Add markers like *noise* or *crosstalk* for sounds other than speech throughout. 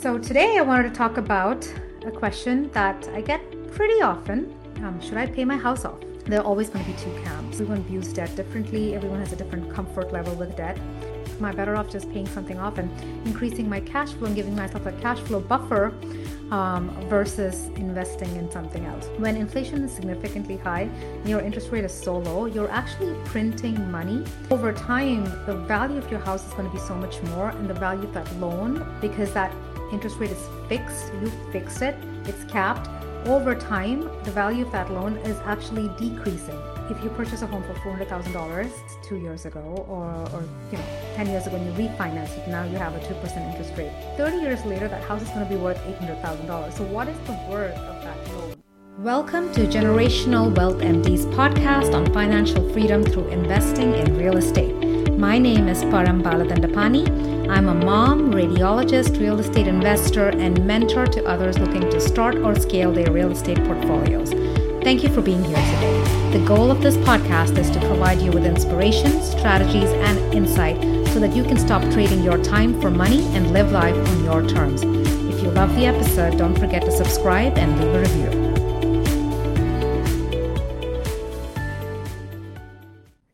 So, today I wanted to talk about a question that I get pretty often um, Should I pay my house off? There are always going to be two camps. Everyone views debt differently, everyone has a different comfort level with debt. Am I better off just paying something off and increasing my cash flow and giving myself a cash flow buffer um, versus investing in something else? When inflation is significantly high and your interest rate is so low, you're actually printing money. Over time, the value of your house is going to be so much more, and the value of that loan, because that interest rate is fixed, you fixed it, it's capped. Over time, the value of that loan is actually decreasing. If you purchase a home for four hundred thousand dollars two years ago, or, or you know ten years ago, and you refinance it, now you have a two percent interest rate. Thirty years later, that house is going to be worth eight hundred thousand dollars. So, what is the worth of that loan? Welcome to Generational Wealth MD's podcast on financial freedom through investing in real estate. My name is Param Baladandapani. I'm a mom, radiologist, real estate investor, and mentor to others looking to start or scale their real estate portfolios. Thank you for being here today. The goal of this podcast is to provide you with inspiration, strategies, and insight so that you can stop trading your time for money and live life on your terms. If you love the episode, don't forget to subscribe and leave a review.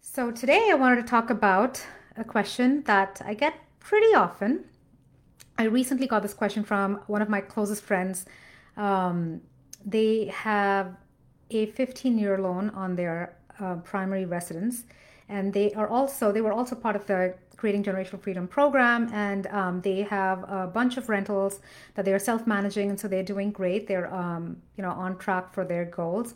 So, today I wanted to talk about a question that I get pretty often. I recently got this question from one of my closest friends. Um, they have a 15 year loan on their uh, primary residence and they are also they were also part of the creating generational freedom program and um, they have a bunch of rentals that they're self-managing and so they're doing great they're um, you know on track for their goals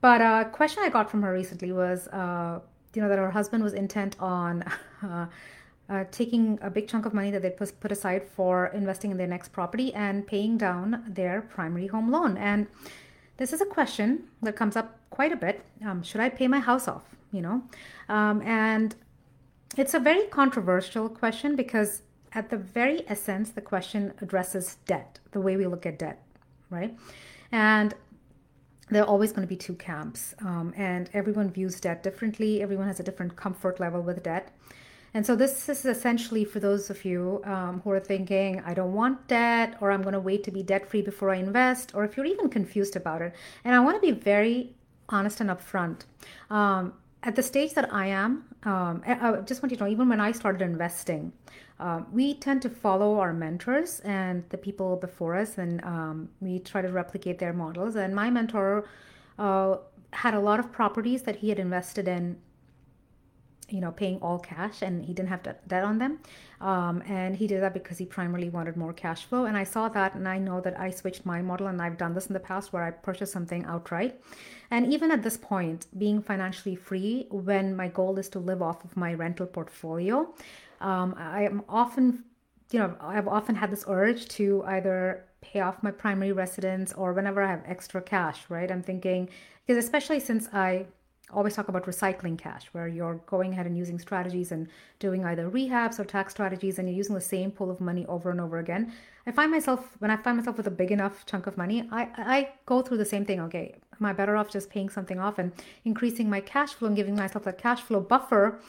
but a question i got from her recently was uh, you know that her husband was intent on *laughs* uh, uh, taking a big chunk of money that they put aside for investing in their next property and paying down their primary home loan. And this is a question that comes up quite a bit. Um, should I pay my house off? You know, um, and it's a very controversial question because at the very essence, the question addresses debt, the way we look at debt, right? And there are always going to be two camps, um, and everyone views debt differently. Everyone has a different comfort level with debt. And so this is essentially for those of you um, who are thinking, I don't want debt, or I'm going to wait to be debt free before I invest, or if you're even confused about it. And I want to be very honest and upfront. Um, at the stage that I am, um, I just want you to know, even when I started investing, uh, we tend to follow our mentors and the people before us, and um, we try to replicate their models. And my mentor uh, had a lot of properties that he had invested in you know paying all cash and he didn't have debt on them. Um, and he did that because he primarily wanted more cash flow. And i saw that and i know that i switched my model and i've done this in the past where i purchased something outright. And even at this point being financially free when my goal is to live off of my rental portfolio um, i am often you know i've often had this urge to either pay off my primary residence or whenever i have extra cash right? I'm thinking because especially since i always talk about recycling cash, where you're going ahead and using strategies and doing either rehabs or tax strategies, and you're using the same pool of money over and over again. I find myself when I find myself with a big enough chunk of money, I I go through the same thing. Okay, am I better off just paying something off and increasing my cash flow and giving myself a cash flow buffer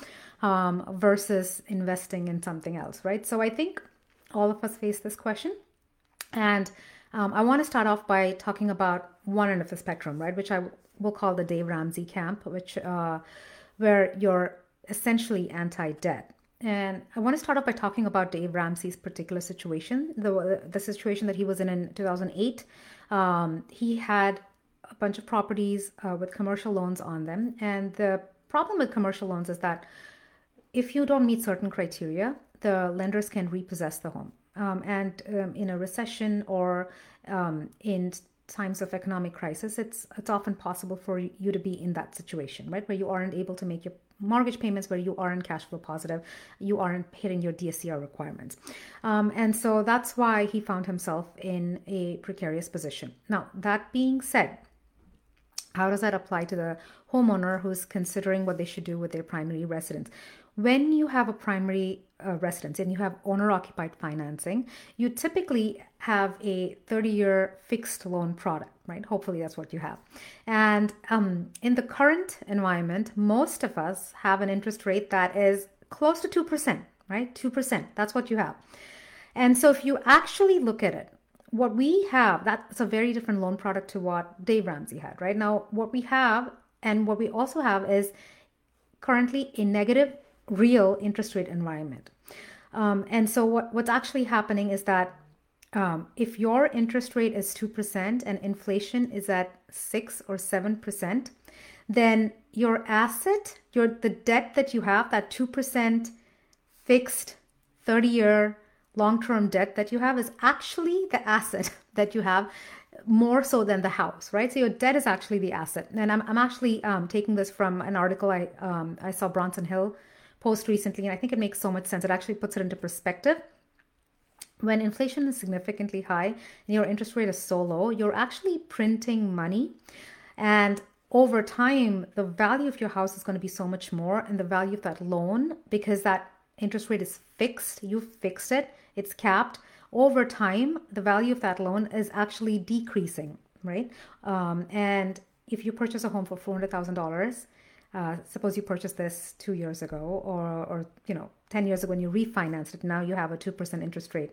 um, versus investing in something else, right? So I think all of us face this question, and um, I want to start off by talking about one end of the spectrum, right, which I we'll call the Dave Ramsey camp, which uh, where you're essentially anti-debt. And I want to start off by talking about Dave Ramsey's particular situation, the the situation that he was in in 2008. Um, he had a bunch of properties uh, with commercial loans on them, and the problem with commercial loans is that if you don't meet certain criteria, the lenders can repossess the home. Um, and um, in a recession or um, in times of economic crisis, it's it's often possible for you to be in that situation, right, where you aren't able to make your mortgage payments, where you aren't cash flow positive, you aren't hitting your DSCR requirements, um, and so that's why he found himself in a precarious position. Now, that being said, how does that apply to the homeowner who's considering what they should do with their primary residence? When you have a primary uh, residence and you have owner occupied financing, you typically have a 30 year fixed loan product, right? Hopefully that's what you have. And um, in the current environment, most of us have an interest rate that is close to 2%, right? 2%. That's what you have. And so if you actually look at it, what we have, that's a very different loan product to what Dave Ramsey had, right? Now, what we have and what we also have is currently a negative real interest rate environment. Um, and so what, what's actually happening is that um, if your interest rate is 2% and inflation is at 6 or 7%, then your asset, your the debt that you have, that 2% fixed 30 year long term debt that you have is actually the asset *laughs* that you have more so than the house, right? So your debt is actually the asset. And I'm, I'm actually um, taking this from an article I, um, I saw Bronson Hill post recently, and I think it makes so much sense. It actually puts it into perspective. When inflation is significantly high and your interest rate is so low, you're actually printing money. And over time, the value of your house is going to be so much more, and the value of that loan, because that interest rate is fixed, you fixed it, it's capped. Over time, the value of that loan is actually decreasing, right? Um, and if you purchase a home for four hundred thousand dollars, uh, suppose you purchased this two years ago, or or you know ten years ago when you refinanced it. Now you have a two percent interest rate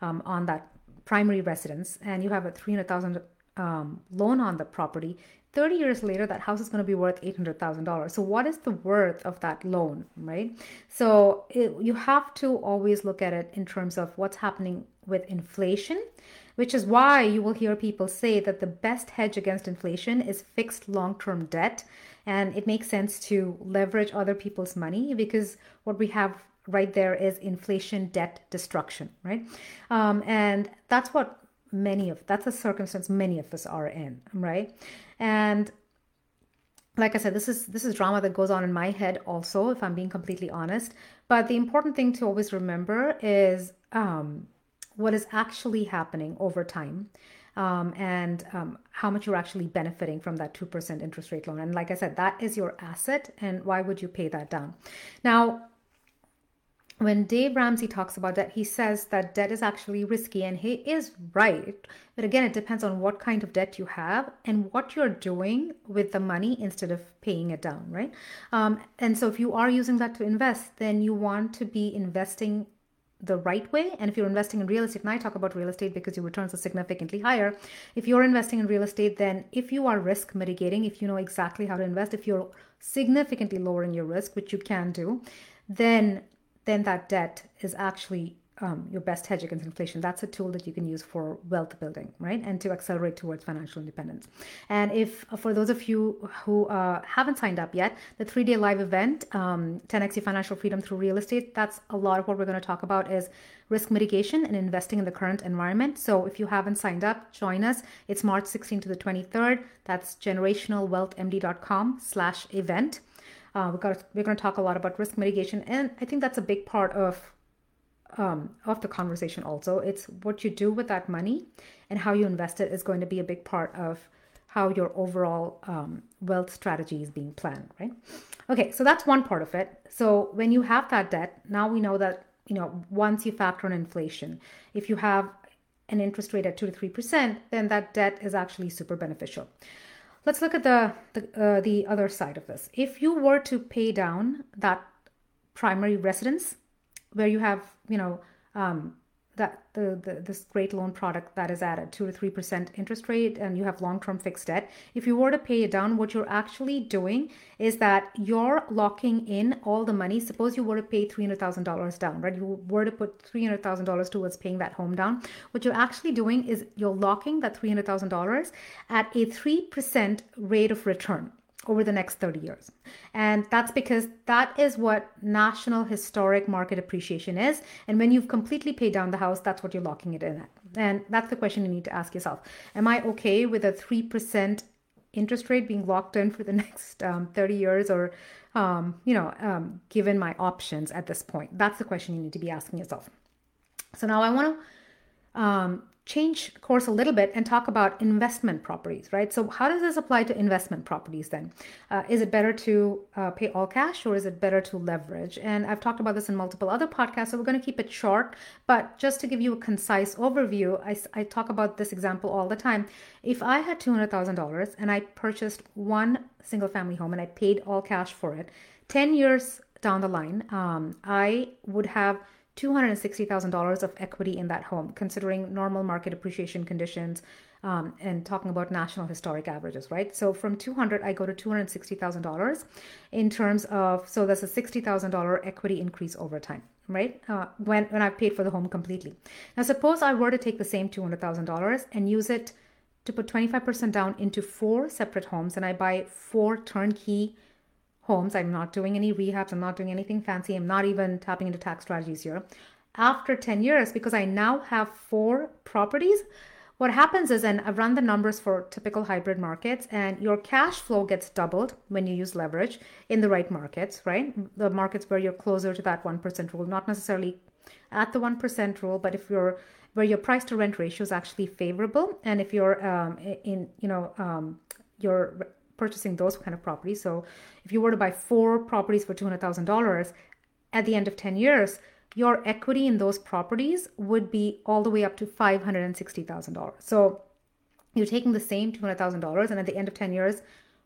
um, on that primary residence, and you have a three hundred thousand um, loan on the property. 30 years later, that house is going to be worth $800,000. So, what is the worth of that loan, right? So, it, you have to always look at it in terms of what's happening with inflation, which is why you will hear people say that the best hedge against inflation is fixed long term debt. And it makes sense to leverage other people's money because what we have right there is inflation debt destruction, right? Um, and that's what many of that's a circumstance many of us are in right and like i said this is this is drama that goes on in my head also if i'm being completely honest but the important thing to always remember is um, what is actually happening over time um, and um, how much you're actually benefiting from that 2% interest rate loan. And like I said, that is your asset. And why would you pay that down? Now, when Dave Ramsey talks about debt, he says that debt is actually risky, and he is right. But again, it depends on what kind of debt you have and what you're doing with the money instead of paying it down, right? Um, and so, if you are using that to invest, then you want to be investing the right way. And if you're investing in real estate, and I talk about real estate because your returns are significantly higher. If you're investing in real estate, then if you are risk mitigating, if you know exactly how to invest, if you're significantly lowering your risk, which you can do, then then that debt is actually um, your best hedge against inflation. That's a tool that you can use for wealth building, right? And to accelerate towards financial independence. And if, for those of you who uh, haven't signed up yet, the three day live event, um, 10x your financial freedom through real estate, that's a lot of what we're going to talk about is risk mitigation and investing in the current environment. So if you haven't signed up, join us. It's March 16th to the 23rd. That's generationalwealthmd.com slash event. Uh, we got we're going to talk a lot about risk mitigation, and I think that's a big part of um, of the conversation. Also, it's what you do with that money and how you invest it is going to be a big part of how your overall um, wealth strategy is being planned, right? Okay, so that's one part of it. So when you have that debt, now we know that you know once you factor in inflation, if you have an interest rate at two to three percent, then that debt is actually super beneficial. Let's look at the the, uh, the other side of this. If you were to pay down that primary residence, where you have you know um, that the, the this great loan product that is at a two to three percent interest rate and you have long-term fixed debt if you were to pay it down what you're actually doing is that you're locking in all the money. Suppose you were to pay $300000 down right? You were to put $300000 towards paying that home down. What you're actually doing is you're locking that $300000 at a 3% rate of return over the next 30 years. And that's because that is what national historic market appreciation is. And when you've completely paid down the house, that's what you're locking it in at. And that's the question you need to ask yourself Am I okay with a 3% interest rate being locked in for the *laughs* next um, 30 years or, um, you know, um, given my options at this point? That's the question you need to be asking yourself. So now I want to um, change course a little bit and talk about investment properties, right? So, how does this apply to investment properties then? Uh, is it better to uh, pay all cash or is it better to leverage? And I've talked about this in multiple other podcasts, so we're going to keep it short. But just to give you a concise overview, I, I talk about this example all the time. If I had $200,000 and I purchased one single family home and I paid all cash for it, 10 years down the line, um, I would have $260,000 of equity in that home, considering normal market appreciation conditions um, and talking about national historic averages, right? So from 200, I go to $260,000 in terms of, so that's a $60,000 equity increase over time, right? Uh, when, when I've paid for the home completely. Now, suppose I were to take the same $200,000 and use it to put 25% down into four separate homes and I buy four turnkey homes. I'm not doing any rehabs. I'm not doing anything fancy. I'm not even tapping into tax strategies here. After 10 years, because I now have four properties, what happens is, and I've run the numbers for typical hybrid markets, and your cash flow gets doubled when you use leverage in the right markets, right? The markets where you're closer to that 1% rule, not necessarily at the 1% rule, but if you're where your price to rent ratio is actually favorable, and if you're um, in, you know, um, you're purchasing those kind of properties. So if you were to buy four properties for $200,000 at the end of 10 years, your equity in those properties would be all the way up to $560,000. So you're taking the same $200,000 and at the end of 10 years,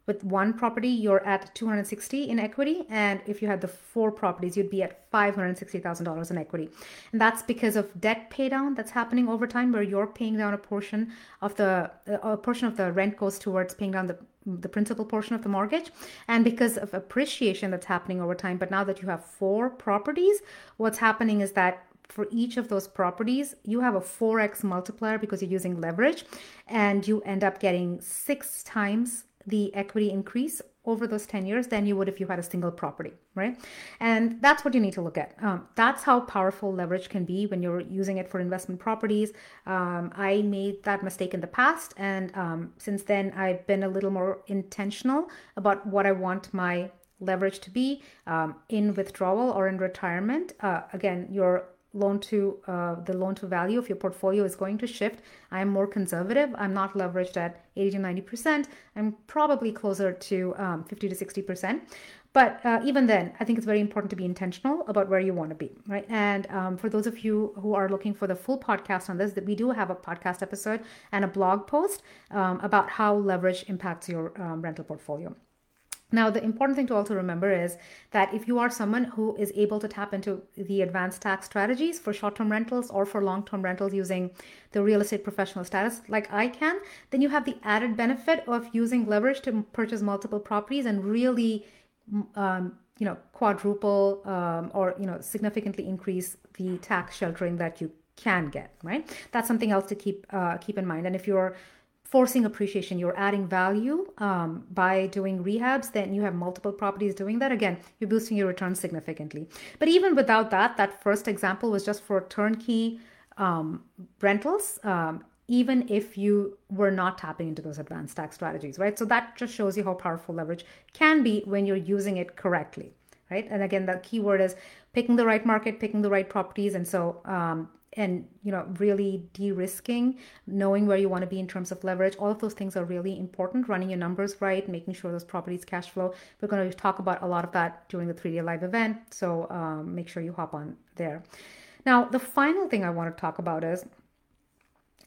with one property, you're at 260 in equity. And if you had the four properties, you'd be at $560,000 in equity. And that's because of debt pay down that's happening over time, where you're paying down a portion of the, uh, a portion of the rent goes towards paying down the the principal portion of the mortgage. And because of appreciation that's happening over time but now that you have four properties what's happening is that for each of those properties, you have a 4x multiplier because you're using leverage, and you end up getting six times the equity increase over those 10 years than you would if you had a single property, right? And that's what you need to look at. Um, that's how powerful leverage can be when you're using it for investment properties. Um, I made that mistake in the past, and um, since then, I've been a little more intentional about what I want my leverage to be um, in withdrawal or in retirement. Uh, again, your loan to uh, the loan to value of your portfolio is going to shift. I'm more conservative. I'm not leveraged at 80 to 90 percent. I'm probably closer to um, 50 to 60 percent. But uh, even then, I think it's very important to be intentional about where you want to be, right? And um, for those of you who are looking for the full podcast on this, that we do have a podcast episode and a blog post um, about how leverage impacts your um, rental portfolio. Now, the important thing to also remember is that if you are someone who is able to tap into the advanced tax strategies for short term rentals or for long term rentals using the real estate professional status, like I can, then you have the added benefit of using leverage to purchase multiple properties and really, um, you know, quadruple um, or, you know, significantly increase the tax sheltering that you can get, right? That's something else to keep uh, keep in mind. And if you're forcing appreciation. You're adding value um, by doing rehabs then you have multiple properties doing that. Again you're boosting your returns significantly. But even without that that first example was just for turnkey um, rentals um, even if you were not tapping into those advanced tax strategies right? So that just shows you how powerful leverage can be when you're using it correctly right? And again the key word is picking the right market picking the right properties. And so um, and you know really de-risking knowing where you want to be in terms of leverage. All of those things are really important running your numbers right making sure those properties cash flow. We're going to talk about a lot of that during the 3d live event so um, make sure you hop on there. Now the final thing i want to talk about is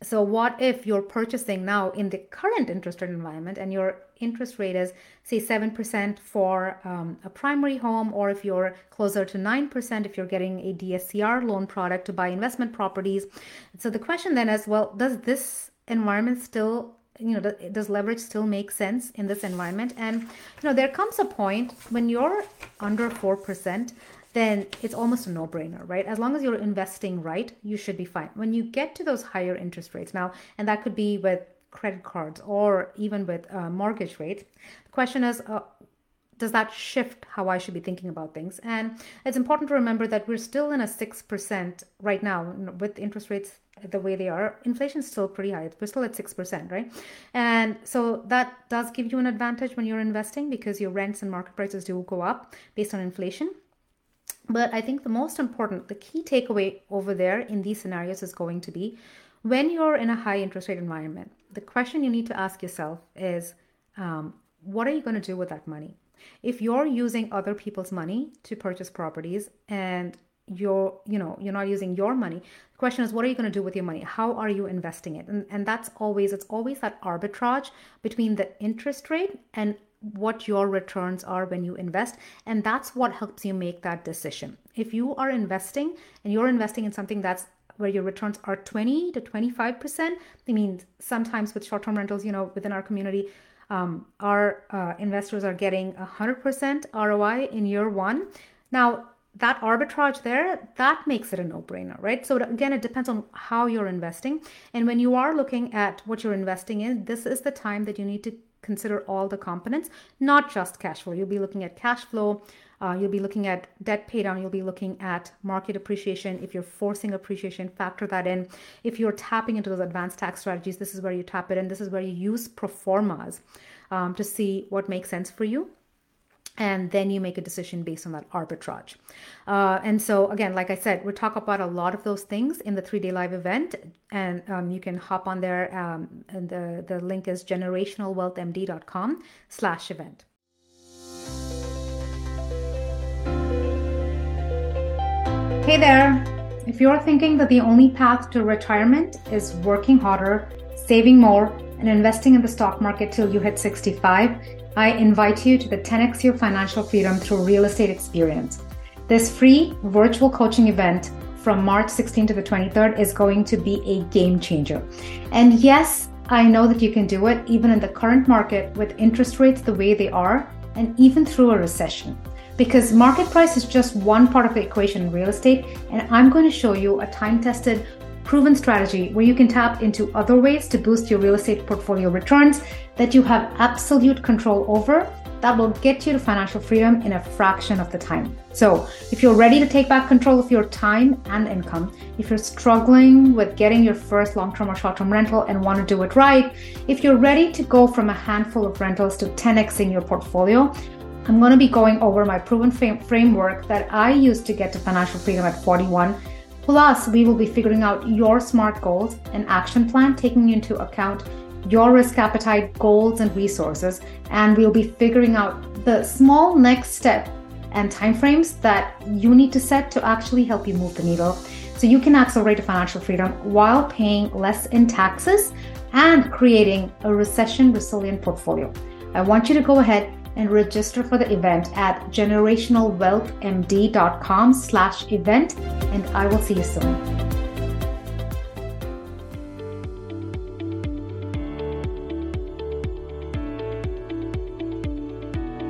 so what if you're purchasing now in the current interest rate environment and your interest rate is say 7% for um, a primary home or if you're closer to 9% if you're getting a DSCR loan product to buy investment properties. So the question then is, well, does this environment still you know does leverage still make sense in this environment and you know there comes a point when you're under 4% then it's almost a no brainer, right? As long as you're investing right, you should be fine. When you get to those higher interest rates now, and that could be with credit cards or even with uh, mortgage rates, the question is, uh, does that shift how I should be thinking about things? And it's important to remember that we're still in a 6% right now with interest rates the way they are. Inflation's still pretty high. We're still at 6%, right? And so that does give you an advantage when you're investing because your rents and market prices do go up based on inflation. But I think the most important, the key takeaway over there in these scenarios is going to be when you're in a high interest rate environment, the question you need to ask yourself is um, what are you going to do with that money? If you're using other people's money to purchase properties and you're you know you're not using your money the question is what are you going to do with your money how are you investing it and and that's always it's always that arbitrage between the interest rate and what your returns are when you invest. And that's what helps you make that decision. If you are investing and you're investing in something that's where your returns are 20 to 25%, I mean, sometimes with short term rentals, you know, within our community, um, our uh, investors are getting 100% ROI in year one. Now, that arbitrage there, that makes it a no brainer, right? So, again, it depends on how you're investing. And when you are looking at what you're investing in, this is the time that you need to consider all the components, not just cash flow. You'll be looking at cash flow, uh, you'll be looking at debt pay down, you'll be looking at market appreciation. If you're forcing appreciation, factor that in. If you're tapping into those advanced tax strategies, this is where you tap it in. This is where you use pro formas um, to see what makes sense for you and then you make a decision based on that arbitrage. Uh, and so, again, like I said, we talk about a lot of those things in the three day live event, and um, you can hop on there. Um, and the, the link is generationalwealthmd.com slash event. Hey there! If you're thinking that the only path to retirement is working harder, saving more, and investing in the stock market till you hit 65, I invite you to the 10x Your Financial Freedom Through Real Estate Experience. This free virtual coaching event from March 16th to the 23rd is going to be a game changer. And yes, I know that you can do it even in the current market with interest rates the way they are, and even through a recession. Because market price is just one part of the equation in real estate, and I'm going to show you a time tested proven strategy where you can tap into other ways to boost your real estate portfolio returns that you have absolute control over that will get you to financial freedom in a fraction of the time. So, if you're ready to take back control of your time and income, if you're struggling with getting your first long term or short term rental and want to do it right, if you're ready to go from a handful of rentals to 10xing your portfolio, I'm going to be going over my proven framework that I used to get to financial freedom at 41 Plus, we will be figuring out your SMART goals and action plan, taking into account your risk appetite, goals, and resources. And we'll be figuring out the small next step and timeframes that you need to set to actually help you move the needle so you can accelerate to financial freedom while paying less in taxes and creating a recession resilient portfolio. I want you to go ahead and register for the event at generationalwealthmd.com slash event and I will see you soon.